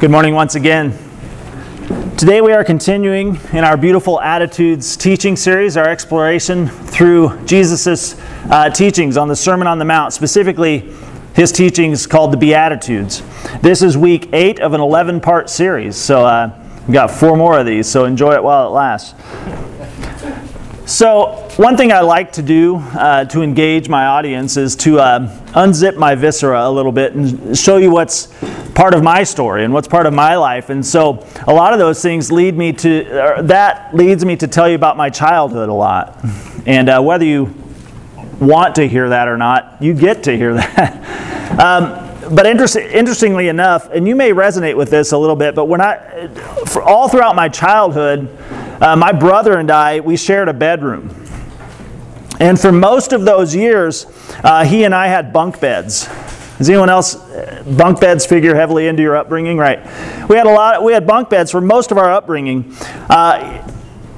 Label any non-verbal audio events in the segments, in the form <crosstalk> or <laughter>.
Good morning once again. Today we are continuing in our Beautiful Attitudes teaching series, our exploration through Jesus' uh, teachings on the Sermon on the Mount, specifically his teachings called the Beatitudes. This is week eight of an 11 part series, so uh, we've got four more of these, so enjoy it while it lasts. So, one thing I like to do uh, to engage my audience is to uh, unzip my viscera a little bit and show you what's part of my story and what's part of my life. And so, a lot of those things lead me to, that leads me to tell you about my childhood a lot. And uh, whether you want to hear that or not, you get to hear <laughs> that. um, but inter- interestingly enough, and you may resonate with this a little bit, but when I, all throughout my childhood, uh, my brother and I, we shared a bedroom. And for most of those years, uh, he and I had bunk beds. Does anyone else uh, bunk beds figure heavily into your upbringing? Right. We had a lot. We had bunk beds for most of our upbringing. Uh,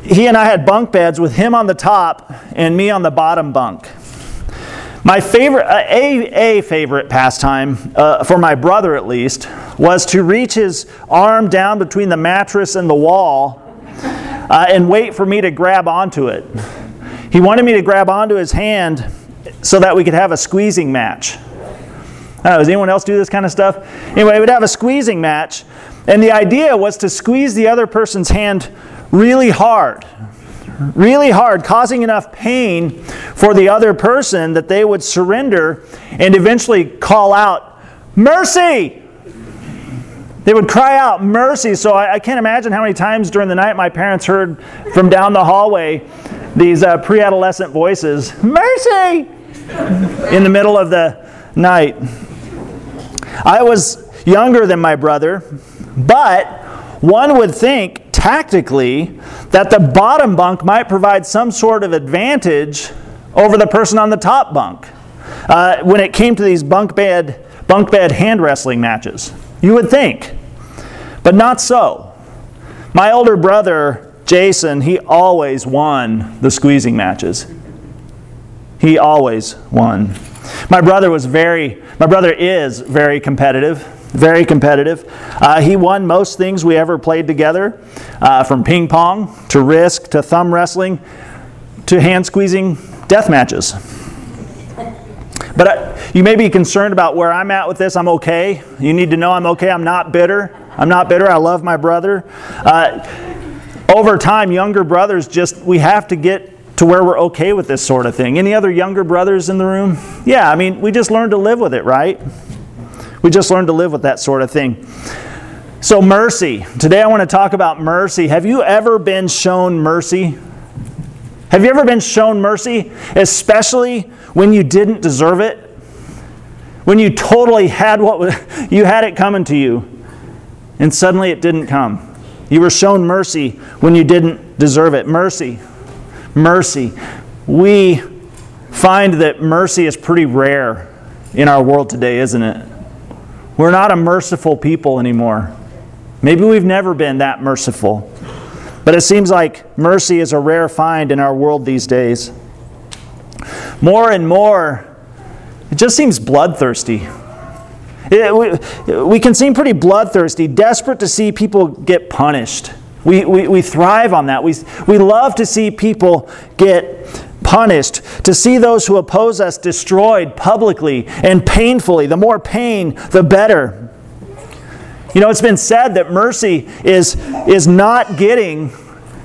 he and I had bunk beds with him on the top and me on the bottom bunk. My favorite, uh, a, a favorite pastime, uh, for my brother at least, was to reach his arm down between the mattress and the wall uh, and wait for me to grab onto it. He wanted me to grab onto his hand so that we could have a squeezing match. Know, does anyone else do this kind of stuff? Anyway, we'd have a squeezing match, and the idea was to squeeze the other person's hand really hard. Really hard, causing enough pain for the other person that they would surrender and eventually call out, Mercy! They would cry out, Mercy! So I, I can't imagine how many times during the night my parents heard from down the hallway, these uh, pre adolescent voices Mercy! in the middle of the night. I was younger than my brother, but one would think tactically that the bottom bunk might provide some sort of advantage over the person on the top bunk uh, when it came to these bunk bed, bunk bed hand wrestling matches. You would think, but not so. My older brother Jason, he always won the squeezing matches. He always won. My brother was very, my brother is very competitive, very competitive. Uh, he won most things we ever played together, uh, from ping pong to risk to thumb wrestling to hand squeezing death matches. But uh, you may be concerned about where I'm at with this. I'm okay. You need to know I'm okay. I'm not bitter. I'm not bitter. I love my brother. Uh, over time, younger brothers just, we have to get to where we're okay with this sort of thing. Any other younger brothers in the room? Yeah, I mean, we just learn to live with it, right? We just learn to live with that sort of thing. So, mercy. Today I want to talk about mercy. Have you ever been shown mercy? Have you ever been shown mercy, especially when you didn't deserve it? When you totally had what <laughs> you had it coming to you, and suddenly it didn't come. You were shown mercy when you didn't deserve it. Mercy. Mercy. We find that mercy is pretty rare in our world today, isn't it? We're not a merciful people anymore. Maybe we've never been that merciful. But it seems like mercy is a rare find in our world these days. More and more, it just seems bloodthirsty. It, we, we can seem pretty bloodthirsty, desperate to see people get punished. We, we, we thrive on that. We, we love to see people get punished, to see those who oppose us destroyed publicly and painfully. The more pain, the better. You know, it's been said that mercy is, is not getting,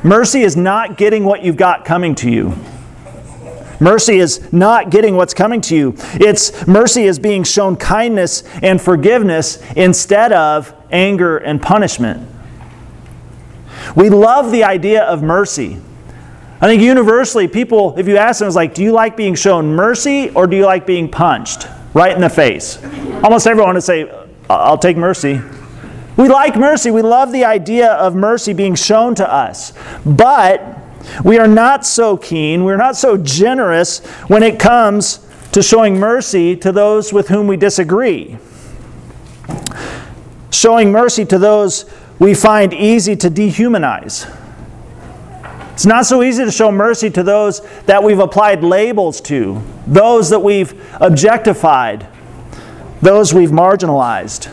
mercy is not getting what you've got coming to you. Mercy is not getting what's coming to you. It's mercy is being shown kindness and forgiveness instead of anger and punishment. We love the idea of mercy. I think universally, people, if you ask them, it's like, do you like being shown mercy or do you like being punched right in the face? Almost everyone would say, I'll take mercy. We like mercy. We love the idea of mercy being shown to us. But we are not so keen, we're not so generous when it comes to showing mercy to those with whom we disagree. Showing mercy to those we find easy to dehumanize. It's not so easy to show mercy to those that we've applied labels to, those that we've objectified, those we've marginalized.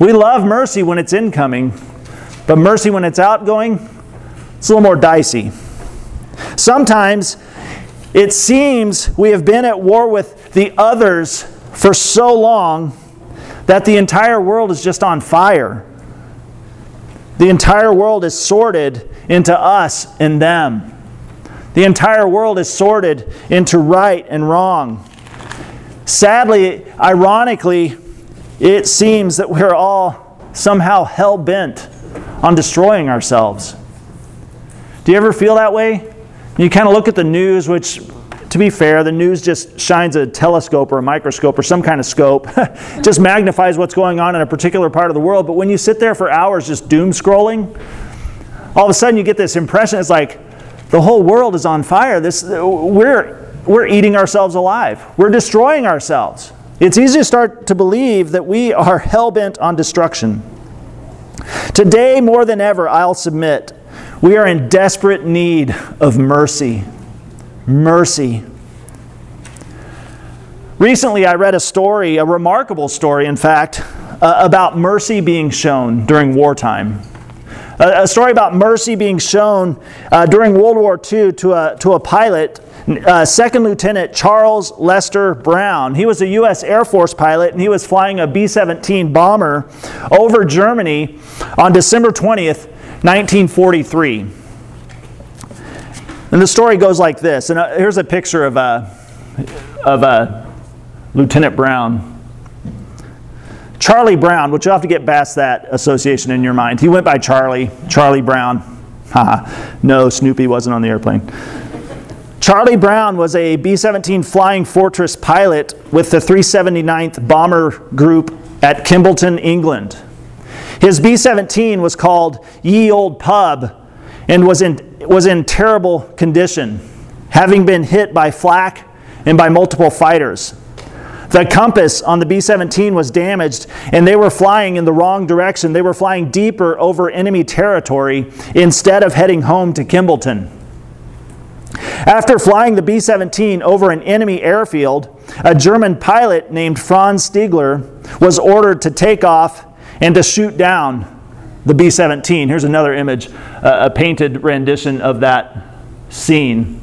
We love mercy when it's incoming, but mercy when it's outgoing, it's a little more dicey. Sometimes it seems we have been at war with the others for so long that the entire world is just on fire. The entire world is sorted into us and them. The entire world is sorted into right and wrong. Sadly, ironically, it seems that we're all somehow hell bent on destroying ourselves. Do you ever feel that way? You kind of look at the news, which, to be fair, the news just shines a telescope or a microscope or some kind of scope, <laughs> just magnifies what's going on in a particular part of the world. But when you sit there for hours just doom scrolling, all of a sudden you get this impression it's like the whole world is on fire. This, we're, we're eating ourselves alive, we're destroying ourselves. It's easy to start to believe that we are hell bent on destruction. Today, more than ever, I'll submit, we are in desperate need of mercy. Mercy. Recently, I read a story, a remarkable story, in fact, uh, about mercy being shown during wartime. A, a story about mercy being shown uh, during World War II to a, to a pilot uh, Second Lieutenant Charles Lester Brown. He was a U.S. Air Force pilot and he was flying a B 17 bomber over Germany on December 20th, 1943. And the story goes like this. And uh, here's a picture of, uh, of uh, Lieutenant Brown. Charlie Brown, which you'll have to get past that association in your mind. He went by Charlie, Charlie Brown. Haha. no, Snoopy wasn't on the airplane. Charlie Brown was a B 17 Flying Fortress pilot with the 379th Bomber Group at Kimbolton, England. His B 17 was called Ye Olde Pub and was in, was in terrible condition, having been hit by flak and by multiple fighters. The compass on the B 17 was damaged, and they were flying in the wrong direction. They were flying deeper over enemy territory instead of heading home to Kimbolton. After flying the B 17 over an enemy airfield, a German pilot named Franz Stigler was ordered to take off and to shoot down the B 17. Here's another image, uh, a painted rendition of that scene.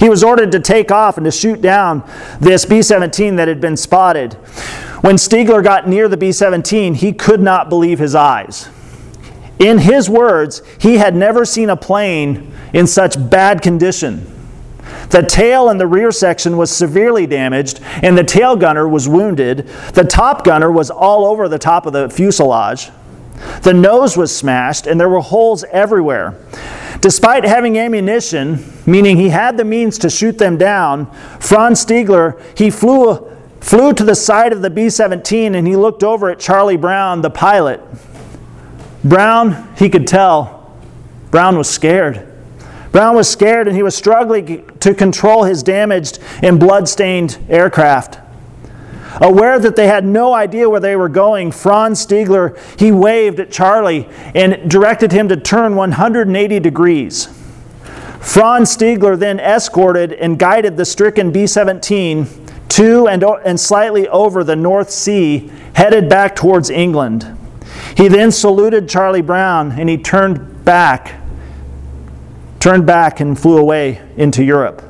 He was ordered to take off and to shoot down this B 17 that had been spotted. When Stigler got near the B 17, he could not believe his eyes. In his words, he had never seen a plane in such bad condition. The tail and the rear section was severely damaged, and the tail gunner was wounded. The top gunner was all over the top of the fuselage. The nose was smashed, and there were holes everywhere. Despite having ammunition, meaning he had the means to shoot them down, Franz Stigler, he flew, flew to the side of the B 17 and he looked over at Charlie Brown, the pilot. Brown, he could tell, Brown was scared. Brown was scared and he was struggling to control his damaged and blood-stained aircraft. Aware that they had no idea where they were going, Franz Stigler, he waved at Charlie and directed him to turn 180 degrees. Franz Stigler then escorted and guided the stricken B 17 to and, and slightly over the North Sea, headed back towards England. He then saluted Charlie Brown and he turned back turned back and flew away into Europe.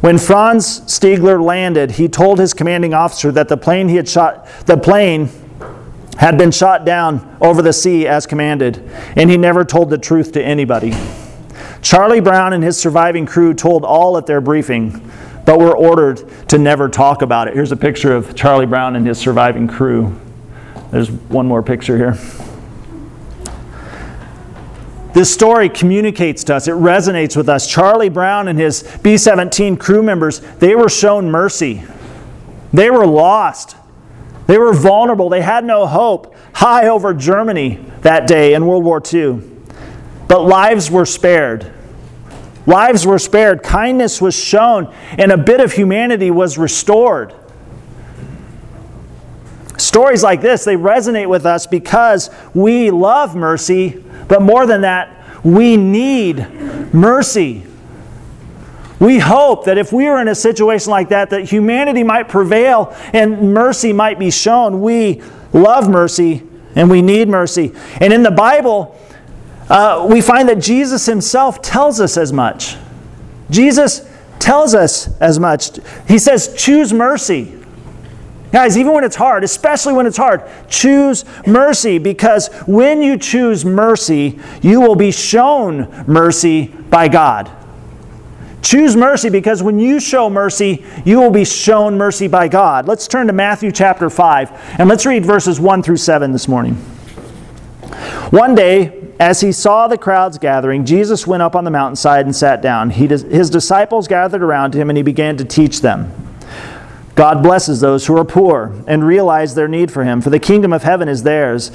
When Franz Stigler landed, he told his commanding officer that the plane he had shot the plane had been shot down over the sea as commanded, and he never told the truth to anybody. Charlie Brown and his surviving crew told all at their briefing, but were ordered to never talk about it. Here's a picture of Charlie Brown and his surviving crew. There's one more picture here. This story communicates to us, it resonates with us. Charlie Brown and his B 17 crew members, they were shown mercy. They were lost. They were vulnerable. They had no hope high over Germany that day in World War II. But lives were spared. Lives were spared. Kindness was shown, and a bit of humanity was restored. Stories like this, they resonate with us because we love mercy but more than that, we need mercy. We hope that if we are in a situation like that, that humanity might prevail and mercy might be shown. We love mercy and we need mercy. And in the Bible, uh, we find that Jesus himself tells us as much. Jesus tells us as much. He says, choose mercy. Guys, even when it's hard, especially when it's hard, choose mercy because when you choose mercy, you will be shown mercy by God. Choose mercy because when you show mercy, you will be shown mercy by God. Let's turn to Matthew chapter 5 and let's read verses 1 through 7 this morning. One day, as he saw the crowds gathering, Jesus went up on the mountainside and sat down. He, his disciples gathered around him and he began to teach them. God blesses those who are poor and realize their need for him, for the kingdom of heaven is theirs.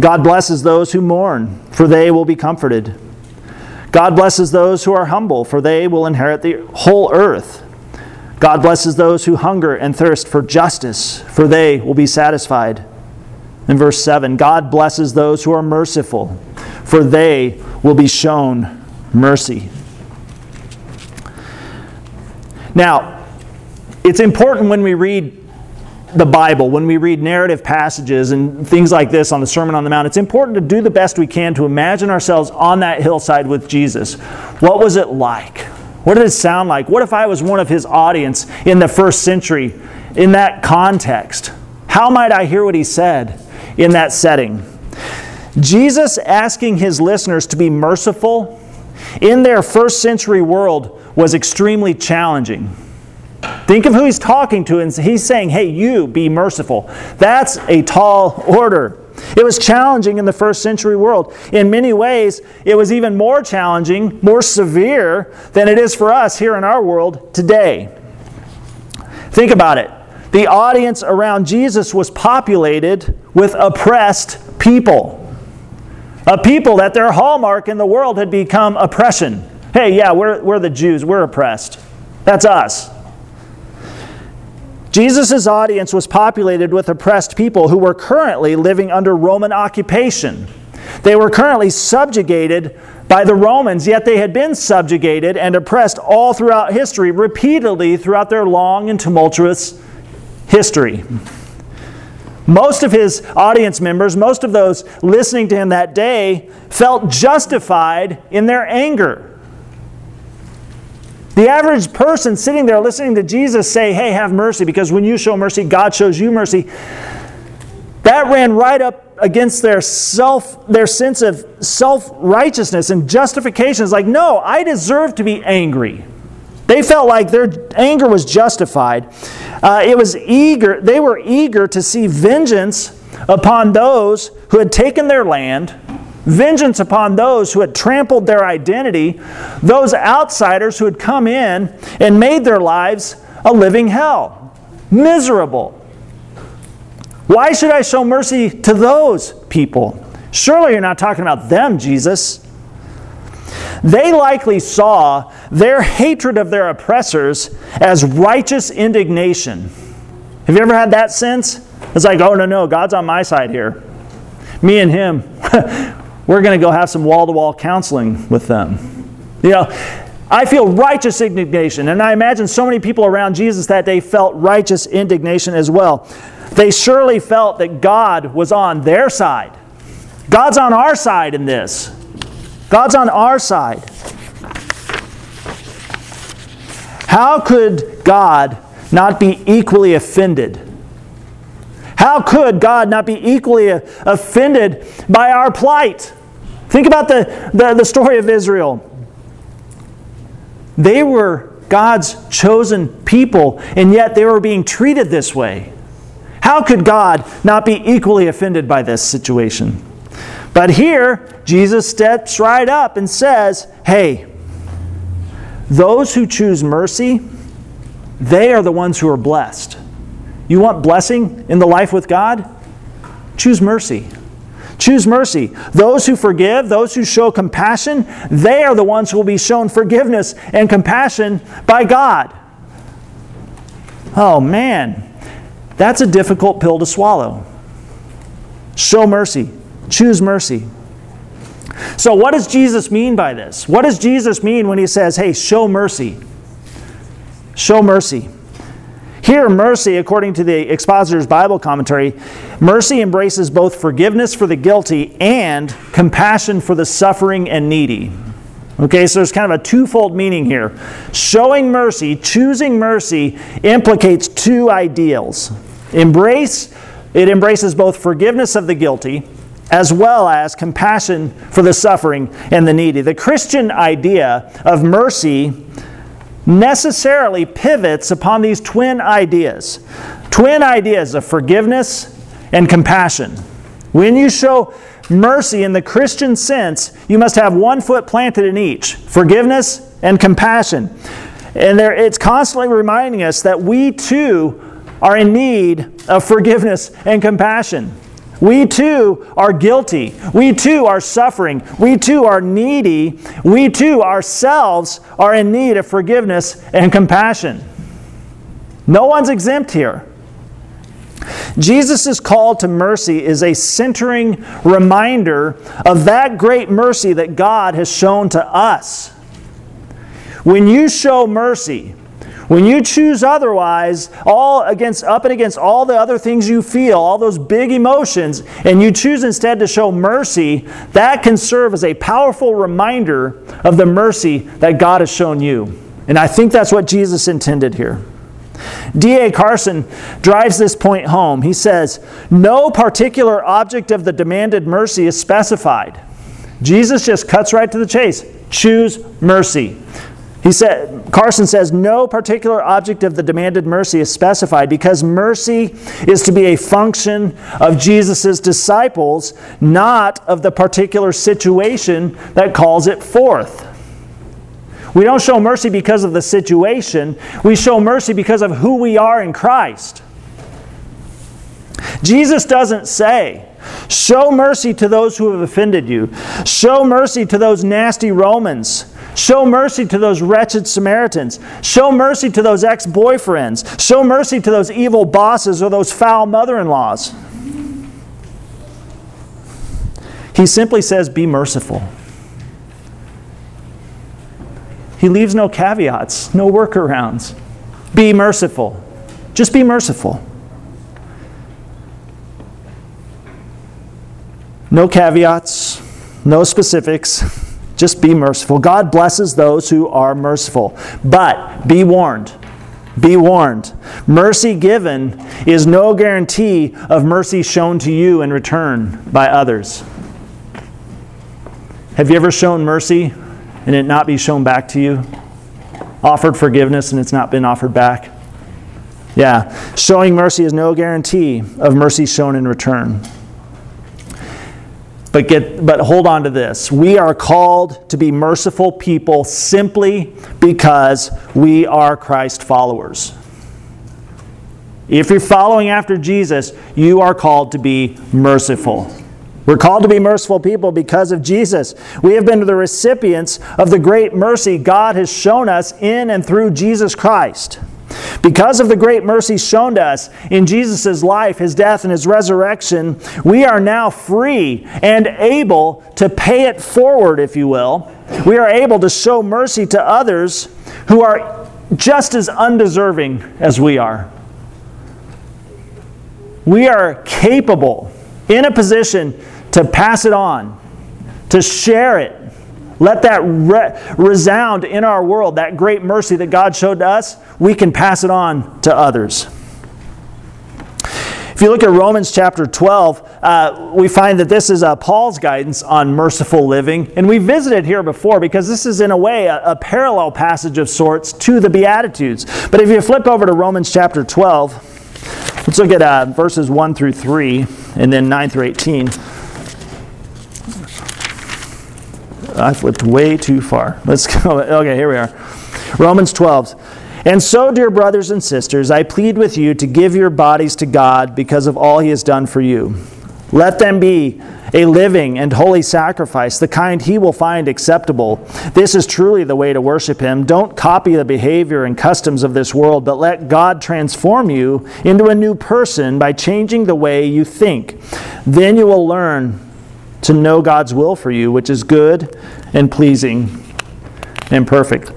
God blesses those who mourn, for they will be comforted. God blesses those who are humble, for they will inherit the whole earth. God blesses those who hunger and thirst for justice, for they will be satisfied. In verse 7, God blesses those who are merciful, for they will be shown mercy. Now, it's important when we read the Bible, when we read narrative passages and things like this on the Sermon on the Mount, it's important to do the best we can to imagine ourselves on that hillside with Jesus. What was it like? What did it sound like? What if I was one of his audience in the first century in that context? How might I hear what he said in that setting? Jesus asking his listeners to be merciful in their first century world was extremely challenging. Think of who he's talking to, and he's saying, Hey, you, be merciful. That's a tall order. It was challenging in the first century world. In many ways, it was even more challenging, more severe than it is for us here in our world today. Think about it. The audience around Jesus was populated with oppressed people. A people that their hallmark in the world had become oppression. Hey, yeah, we're, we're the Jews, we're oppressed. That's us. Jesus' audience was populated with oppressed people who were currently living under Roman occupation. They were currently subjugated by the Romans, yet they had been subjugated and oppressed all throughout history, repeatedly throughout their long and tumultuous history. Most of his audience members, most of those listening to him that day, felt justified in their anger. The average person sitting there listening to Jesus say, Hey, have mercy, because when you show mercy, God shows you mercy. That ran right up against their self, their sense of self-righteousness and justification. It's like, no, I deserve to be angry. They felt like their anger was justified. Uh, it was eager, they were eager to see vengeance upon those who had taken their land, vengeance upon those who had trampled their identity, those outsiders who had come in and made their lives a living hell, miserable. Why should I show mercy to those people? Surely you're not talking about them, Jesus. They likely saw their hatred of their oppressors as righteous indignation. Have you ever had that sense? It's like, oh, no, no, God's on my side here. Me and Him, <laughs> we're going to go have some wall to wall counseling with them. You know, I feel righteous indignation. And I imagine so many people around Jesus that day felt righteous indignation as well. They surely felt that God was on their side. God's on our side in this. God's on our side. How could God not be equally offended? How could God not be equally offended by our plight? Think about the, the, the story of Israel. They were God's chosen people, and yet they were being treated this way. How could God not be equally offended by this situation? But here, Jesus steps right up and says, Hey, those who choose mercy, they are the ones who are blessed. You want blessing in the life with God? Choose mercy. Choose mercy. Those who forgive, those who show compassion, they are the ones who will be shown forgiveness and compassion by God. Oh man, that's a difficult pill to swallow. Show mercy. Choose mercy. So, what does Jesus mean by this? What does Jesus mean when he says, hey, show mercy? Show mercy. Here, mercy, according to the Expositor's Bible commentary, mercy embraces both forgiveness for the guilty and compassion for the suffering and needy. Okay, so there's kind of a twofold meaning here. Showing mercy, choosing mercy, implicates two ideals. Embrace, it embraces both forgiveness of the guilty as well as compassion for the suffering and the needy. The Christian idea of mercy necessarily pivots upon these twin ideas twin ideas of forgiveness and compassion. When you show mercy in the Christian sense, you must have one foot planted in each forgiveness and compassion. And there, it's constantly reminding us that we too are in need of forgiveness and compassion. We too are guilty. We too are suffering. We too are needy. We too ourselves are in need of forgiveness and compassion. No one's exempt here. Jesus' call to mercy is a centering reminder of that great mercy that God has shown to us. When you show mercy, when you choose otherwise, all against up and against all the other things you feel, all those big emotions, and you choose instead to show mercy, that can serve as a powerful reminder of the mercy that God has shown you. And I think that's what Jesus intended here. D.A. Carson drives this point home. He says, No particular object of the demanded mercy is specified. Jesus just cuts right to the chase. Choose mercy. He said, Carson says, no particular object of the demanded mercy is specified because mercy is to be a function of Jesus' disciples, not of the particular situation that calls it forth. We don't show mercy because of the situation, we show mercy because of who we are in Christ. Jesus doesn't say, Show mercy to those who have offended you. Show mercy to those nasty Romans. Show mercy to those wretched Samaritans. Show mercy to those ex boyfriends. Show mercy to those evil bosses or those foul mother in laws. He simply says, Be merciful. He leaves no caveats, no workarounds. Be merciful. Just be merciful. No caveats, no specifics. Just be merciful. God blesses those who are merciful. But be warned. Be warned. Mercy given is no guarantee of mercy shown to you in return by others. Have you ever shown mercy and it not be shown back to you? Offered forgiveness and it's not been offered back? Yeah. Showing mercy is no guarantee of mercy shown in return. But, get, but hold on to this. We are called to be merciful people simply because we are Christ followers. If you're following after Jesus, you are called to be merciful. We're called to be merciful people because of Jesus. We have been the recipients of the great mercy God has shown us in and through Jesus Christ. Because of the great mercy shown to us in Jesus' life, his death, and his resurrection, we are now free and able to pay it forward, if you will. We are able to show mercy to others who are just as undeserving as we are. We are capable, in a position to pass it on, to share it, let that re- resound in our world, that great mercy that God showed to us, we can pass it on to others. If you look at Romans chapter 12, uh, we find that this is uh, Paul's guidance on merciful living. And we visited here before because this is, in a way, a, a parallel passage of sorts to the Beatitudes. But if you flip over to Romans chapter 12, let's look at uh, verses 1 through 3 and then 9 through 18. I flipped way too far. <laughs> Let's go. Okay, here we are. Romans 12. And so, dear brothers and sisters, I plead with you to give your bodies to God because of all He has done for you. Let them be a living and holy sacrifice, the kind He will find acceptable. This is truly the way to worship Him. Don't copy the behavior and customs of this world, but let God transform you into a new person by changing the way you think. Then you will learn to know God's will for you, which is good and pleasing and perfect.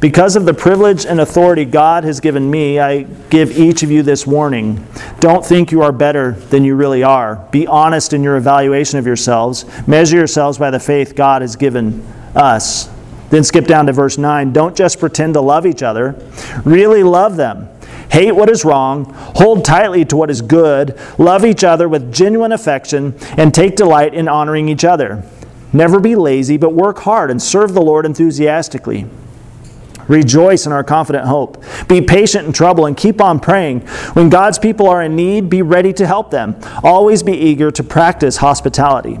Because of the privilege and authority God has given me, I give each of you this warning. Don't think you are better than you really are. Be honest in your evaluation of yourselves. Measure yourselves by the faith God has given us. Then skip down to verse 9. Don't just pretend to love each other, really love them. Hate what is wrong, hold tightly to what is good, love each other with genuine affection, and take delight in honoring each other. Never be lazy, but work hard and serve the Lord enthusiastically. Rejoice in our confident hope. Be patient in trouble and keep on praying. When God's people are in need, be ready to help them. Always be eager to practice hospitality.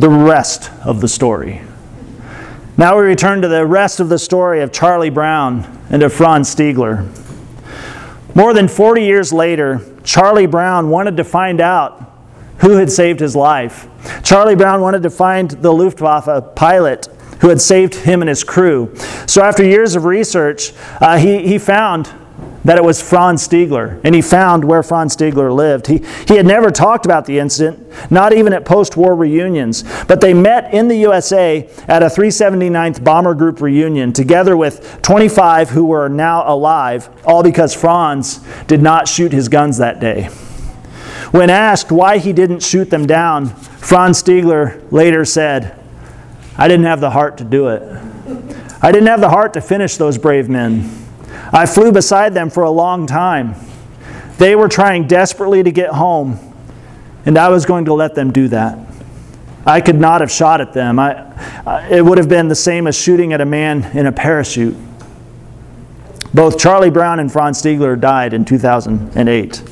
the rest of the story. Now we return to the rest of the story of Charlie Brown and of Franz Stigler. More than 40 years later, Charlie Brown wanted to find out who had saved his life. Charlie Brown wanted to find the Luftwaffe pilot who had saved him and his crew. So, after years of research, uh, he, he found that it was Franz Stigler, and he found where Franz Stigler lived. He, he had never talked about the incident, not even at post war reunions, but they met in the USA at a 379th Bomber Group reunion together with 25 who were now alive, all because Franz did not shoot his guns that day. When asked why he didn't shoot them down, Franz Stigler later said, I didn't have the heart to do it. I didn't have the heart to finish those brave men. I flew beside them for a long time. They were trying desperately to get home, and I was going to let them do that. I could not have shot at them. I, it would have been the same as shooting at a man in a parachute. Both Charlie Brown and Franz Stigler died in 2008.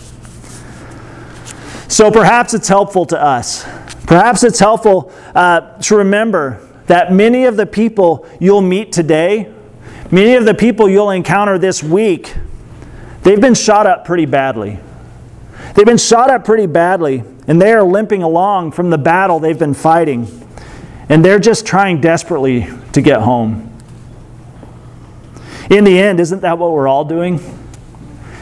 So perhaps it's helpful to us. Perhaps it's helpful uh, to remember that many of the people you'll meet today, many of the people you'll encounter this week, they've been shot up pretty badly. They've been shot up pretty badly, and they are limping along from the battle they've been fighting. And they're just trying desperately to get home. In the end, isn't that what we're all doing?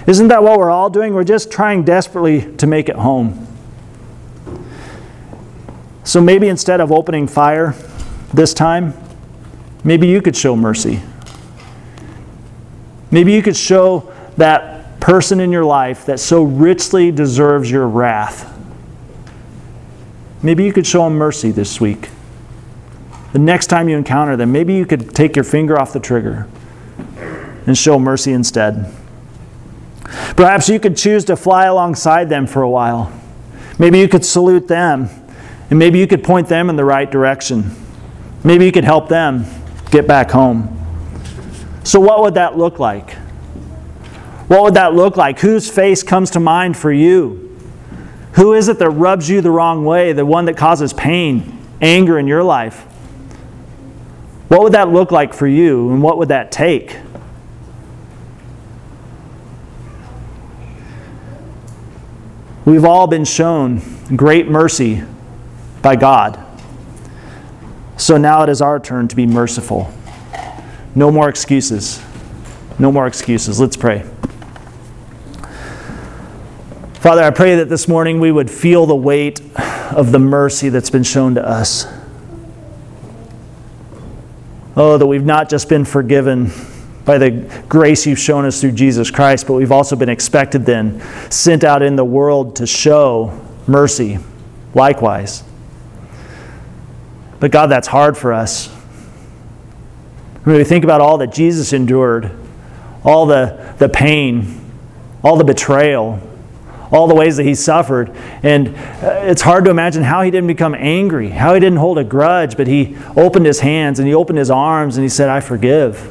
Isn't that what we're all doing? We're just trying desperately to make it home. So maybe instead of opening fire, this time, maybe you could show mercy. Maybe you could show that person in your life that so richly deserves your wrath. Maybe you could show them mercy this week. The next time you encounter them, maybe you could take your finger off the trigger and show mercy instead. Perhaps you could choose to fly alongside them for a while. Maybe you could salute them, and maybe you could point them in the right direction. Maybe you could help them get back home. So, what would that look like? What would that look like? Whose face comes to mind for you? Who is it that rubs you the wrong way, the one that causes pain, anger in your life? What would that look like for you, and what would that take? We've all been shown great mercy by God. So now it is our turn to be merciful. No more excuses. No more excuses. Let's pray. Father, I pray that this morning we would feel the weight of the mercy that's been shown to us. Oh, that we've not just been forgiven by the grace you've shown us through Jesus Christ, but we've also been expected then, sent out in the world to show mercy likewise. But God, that's hard for us. When we think about all that Jesus endured, all the, the pain, all the betrayal, all the ways that he suffered. And uh, it's hard to imagine how he didn't become angry, how he didn't hold a grudge, but he opened his hands and he opened his arms and he said, I forgive.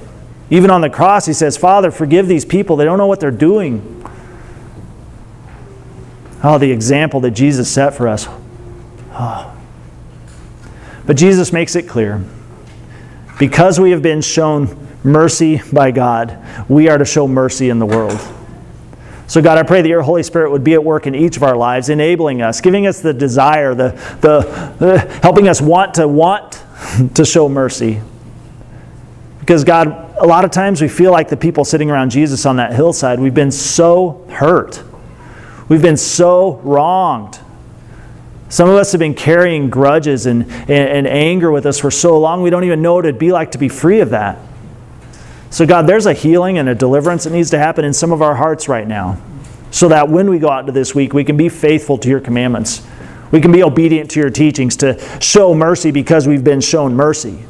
Even on the cross, he says, Father, forgive these people. They don't know what they're doing. Oh, the example that Jesus set for us. Oh. But Jesus makes it clear because we have been shown mercy by God, we are to show mercy in the world. So, God, I pray that your Holy Spirit would be at work in each of our lives, enabling us, giving us the desire, the, the, the helping us want to want <laughs> to show mercy. Because, God, a lot of times we feel like the people sitting around Jesus on that hillside, we've been so hurt. We've been so wronged. Some of us have been carrying grudges and, and, and, anger with us for so long, we don't even know what it'd be like to be free of that. So, God, there's a healing and a deliverance that needs to happen in some of our hearts right now. So that when we go out to this week, we can be faithful to your commandments. We can be obedient to your teachings to show mercy because we've been shown mercy.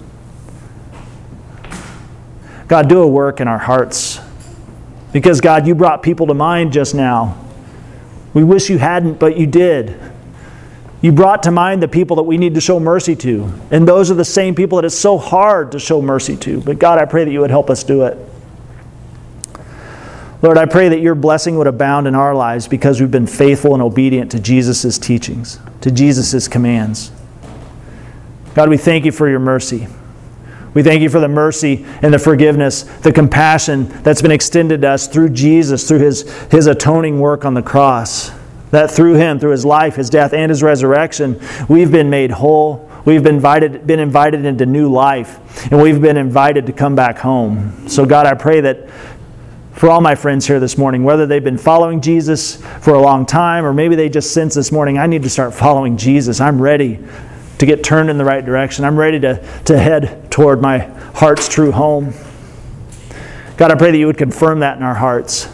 God, do a work in our hearts. Because, God, you brought people to mind just now. We wish you hadn't, but you did. You brought to mind the people that we need to show mercy to. And those are the same people that it's so hard to show mercy to. But God, I pray that you would help us do it. Lord, I pray that your blessing would abound in our lives because we've been faithful and obedient to Jesus' teachings, to Jesus' commands. God, we thank you for your mercy. We thank you for the mercy and the forgiveness, the compassion that's been extended to us through Jesus, through his, his atoning work on the cross that through him, through his life, his death, and his resurrection, we've been made whole. We've been invited, been invited into new life, and we've been invited to come back home. So, God, I pray that for all my friends here this morning, whether they've been following Jesus for a long time or maybe they just sense this morning, I need to start following Jesus. I'm ready to get turned in the right direction. I'm ready to, to head toward my heart's true home. God, I pray that you would confirm that in our hearts.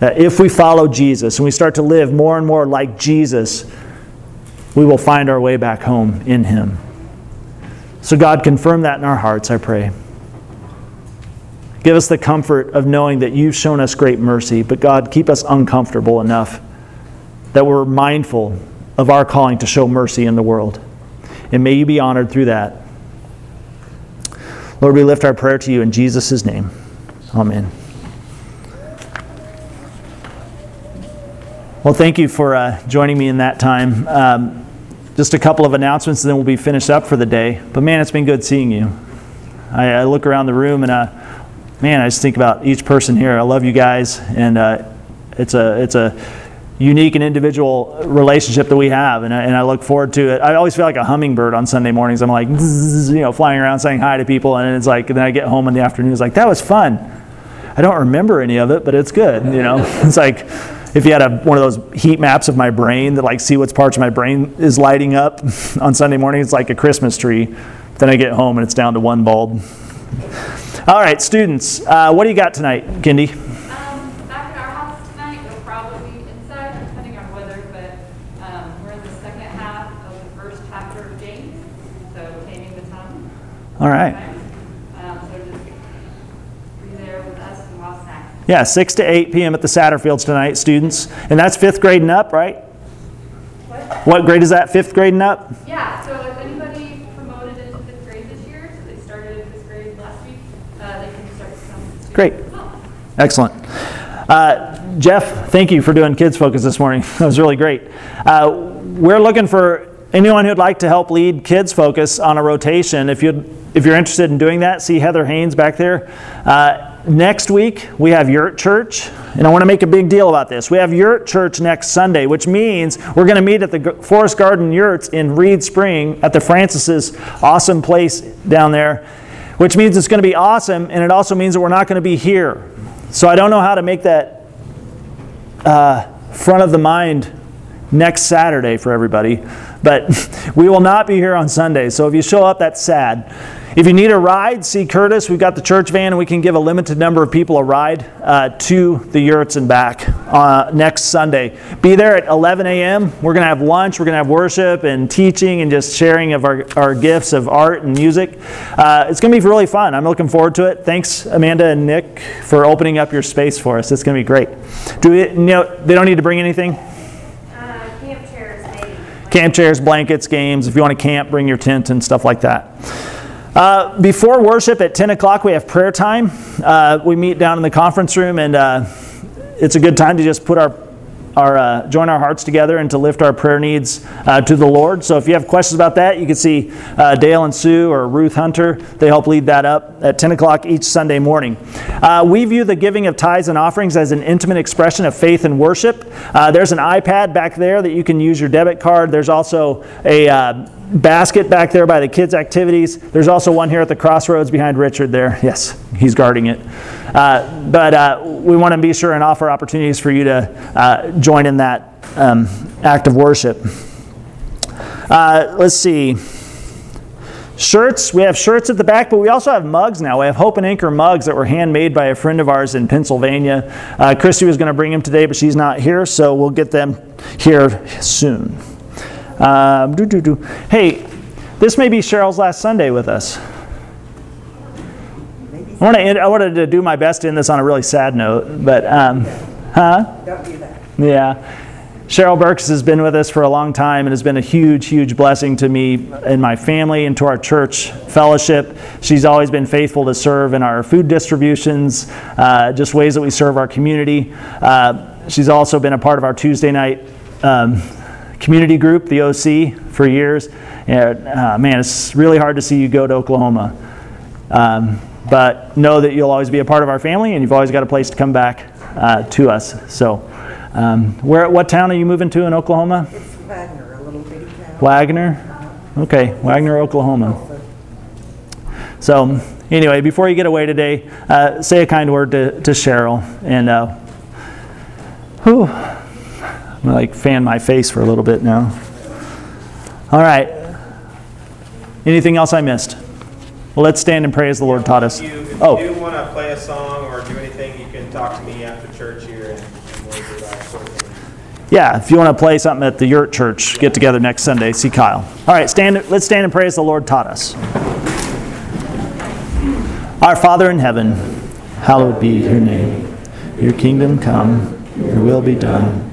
That if we follow Jesus and we start to live more and more like Jesus, we will find our way back home in Him. So, God, confirm that in our hearts, I pray. Give us the comfort of knowing that you've shown us great mercy, but God, keep us uncomfortable enough that we're mindful of our calling to show mercy in the world. And may you be honored through that. Lord, we lift our prayer to you in Jesus' name. Amen. Well, thank you for uh, joining me in that time. Um, just a couple of announcements, and then we'll be finished up for the day. But man, it's been good seeing you. I, I look around the room, and uh, man, I just think about each person here. I love you guys, and uh, it's a it's a unique and individual relationship that we have, and I, and I look forward to it. I always feel like a hummingbird on Sunday mornings. I'm like, you know, flying around saying hi to people, and it's like, and then I get home in the afternoon. It's like that was fun. I don't remember any of it, but it's good. You know, <laughs> it's like if you had a, one of those heat maps of my brain that like see what parts of my brain is lighting up <laughs> on Sunday morning, it's like a Christmas tree. Then I get home and it's down to one bulb. All right, students, uh, what do you got tonight, Kindy? Um, back Yeah, 6 to 8 p.m. at the Satterfields tonight, students. And that's fifth grade and up, right? What? What grade is that? Fifth grade and up? Yeah, so if anybody promoted into fifth grade this year, so they started in fifth grade last week, uh, they can start to come. Great. Oh, Excellent. Uh, Jeff, thank you for doing Kids Focus this morning. <laughs> That was really great. Uh, we're looking for anyone who'd like to help lead Kids Focus on a rotation. If you if you're interested in doing that, see Heather Haynes back there. Next week we have Yurt Church, and I want to make a big deal about this. We have Yurt Church next Sunday, which means we're going to meet at the Forest Garden Yurts in Reeds Spring at the Francis's awesome place down there, which means it's going to be awesome, and it also means that we're not going to be here. So I don't know how to make that uh, front of the mind next Saturday for everybody. But <laughs> we will not be here on Sunday. So if you show up, that's sad. If you need a ride, see Curtis. We've got the church van, and we can give a limited number of people a ride uh, to the yurts and back uh, next Sunday. Be there at 11 a.m. We're going to have lunch. We're going to have worship and teaching and just sharing of our, our gifts of art and music. Uh, it's going to be really fun. I'm looking forward to it. Thanks, Amanda and Nick, for opening up your space for us. It's going to be great. Do we, you know, they don't need to bring anything? Uh, camp chairs, camp chairs, blankets, games. If you want to camp, bring your tent and stuff like that. Uh, before worship at 10 o'clock, we have prayer time. Uh, we meet down in the conference room, and uh, it's a good time to just put our our uh, join our hearts together and to lift our prayer needs uh, to the Lord. So if you have questions about that, you can see uh, Dale and Sue or Ruth Hunter. They help lead that up at 10 o'clock each Sunday morning. We view the giving of tithes and offerings as an intimate expression of faith and worship. There's an iPad back there that you can use your debit card. There's also a basket back there by the kids' activities. There's also one here at the crossroads behind Richard there. Yes, he's guarding it. Uh, but uh, we want to be sure and offer opportunities for you to uh, join in that um, act of worship. Uh, let's see. Shirts, we have shirts at the back, but we also have mugs now. We have Hope and Anchor mugs that were handmade by a friend of ours in Pennsylvania. Uh, Christy was going to bring them today, but she's not here, so we'll get them here soon. Um. Hey, this may be Cheryl's last Sunday with us. I, want to end, I wanted to do my best to end this on a really sad note, but, um, huh? Don't do that. Yeah. Cheryl Burks has been with us for a long time and has been a huge, huge blessing to me and my family and to our church fellowship. She's always been faithful to serve in our food distributions, uh, just ways that we serve our community. Uh, she's also been a part of our Tuesday night um, community group, the OC, for years. And, uh, man, it's really hard to see you go to Oklahoma. Um, but know that you'll always be a part of our family and you've always got a place to come back uh, to us. So, um, where, what town are you moving to in Oklahoma? It's Wagoner, a little bitty town. Wagoner? Okay, Wagoner, Oklahoma. So, anyway, before you get away today, uh, say a kind word to, to Cheryl. And, uh, whew, I'm gonna like fan my face for a little bit now. All right. Anything else I missed? Well, let's stand and pray as the Lord taught us. If you, if Oh. you do want to play a song or do anything, you can talk to me after church here and, and we'll do that sort of thing. Yeah, if you want to play something at the Yurt Church, get together next Sunday. See Kyle. All right, stand. Let's stand and pray as the Lord taught us. Our Father in heaven, hallowed be your name. Your kingdom come. Your will be done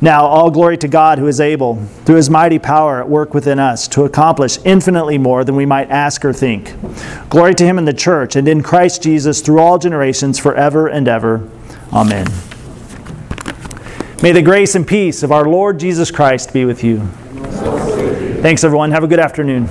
Now, all glory to God who is able, through his mighty power at work within us, to accomplish infinitely more than we might ask or think. Glory to him in the church and in Christ Jesus through all generations, forever and ever. Amen. May the grace and peace of our Lord Jesus Christ be with you. Thanks, everyone. Have a good afternoon.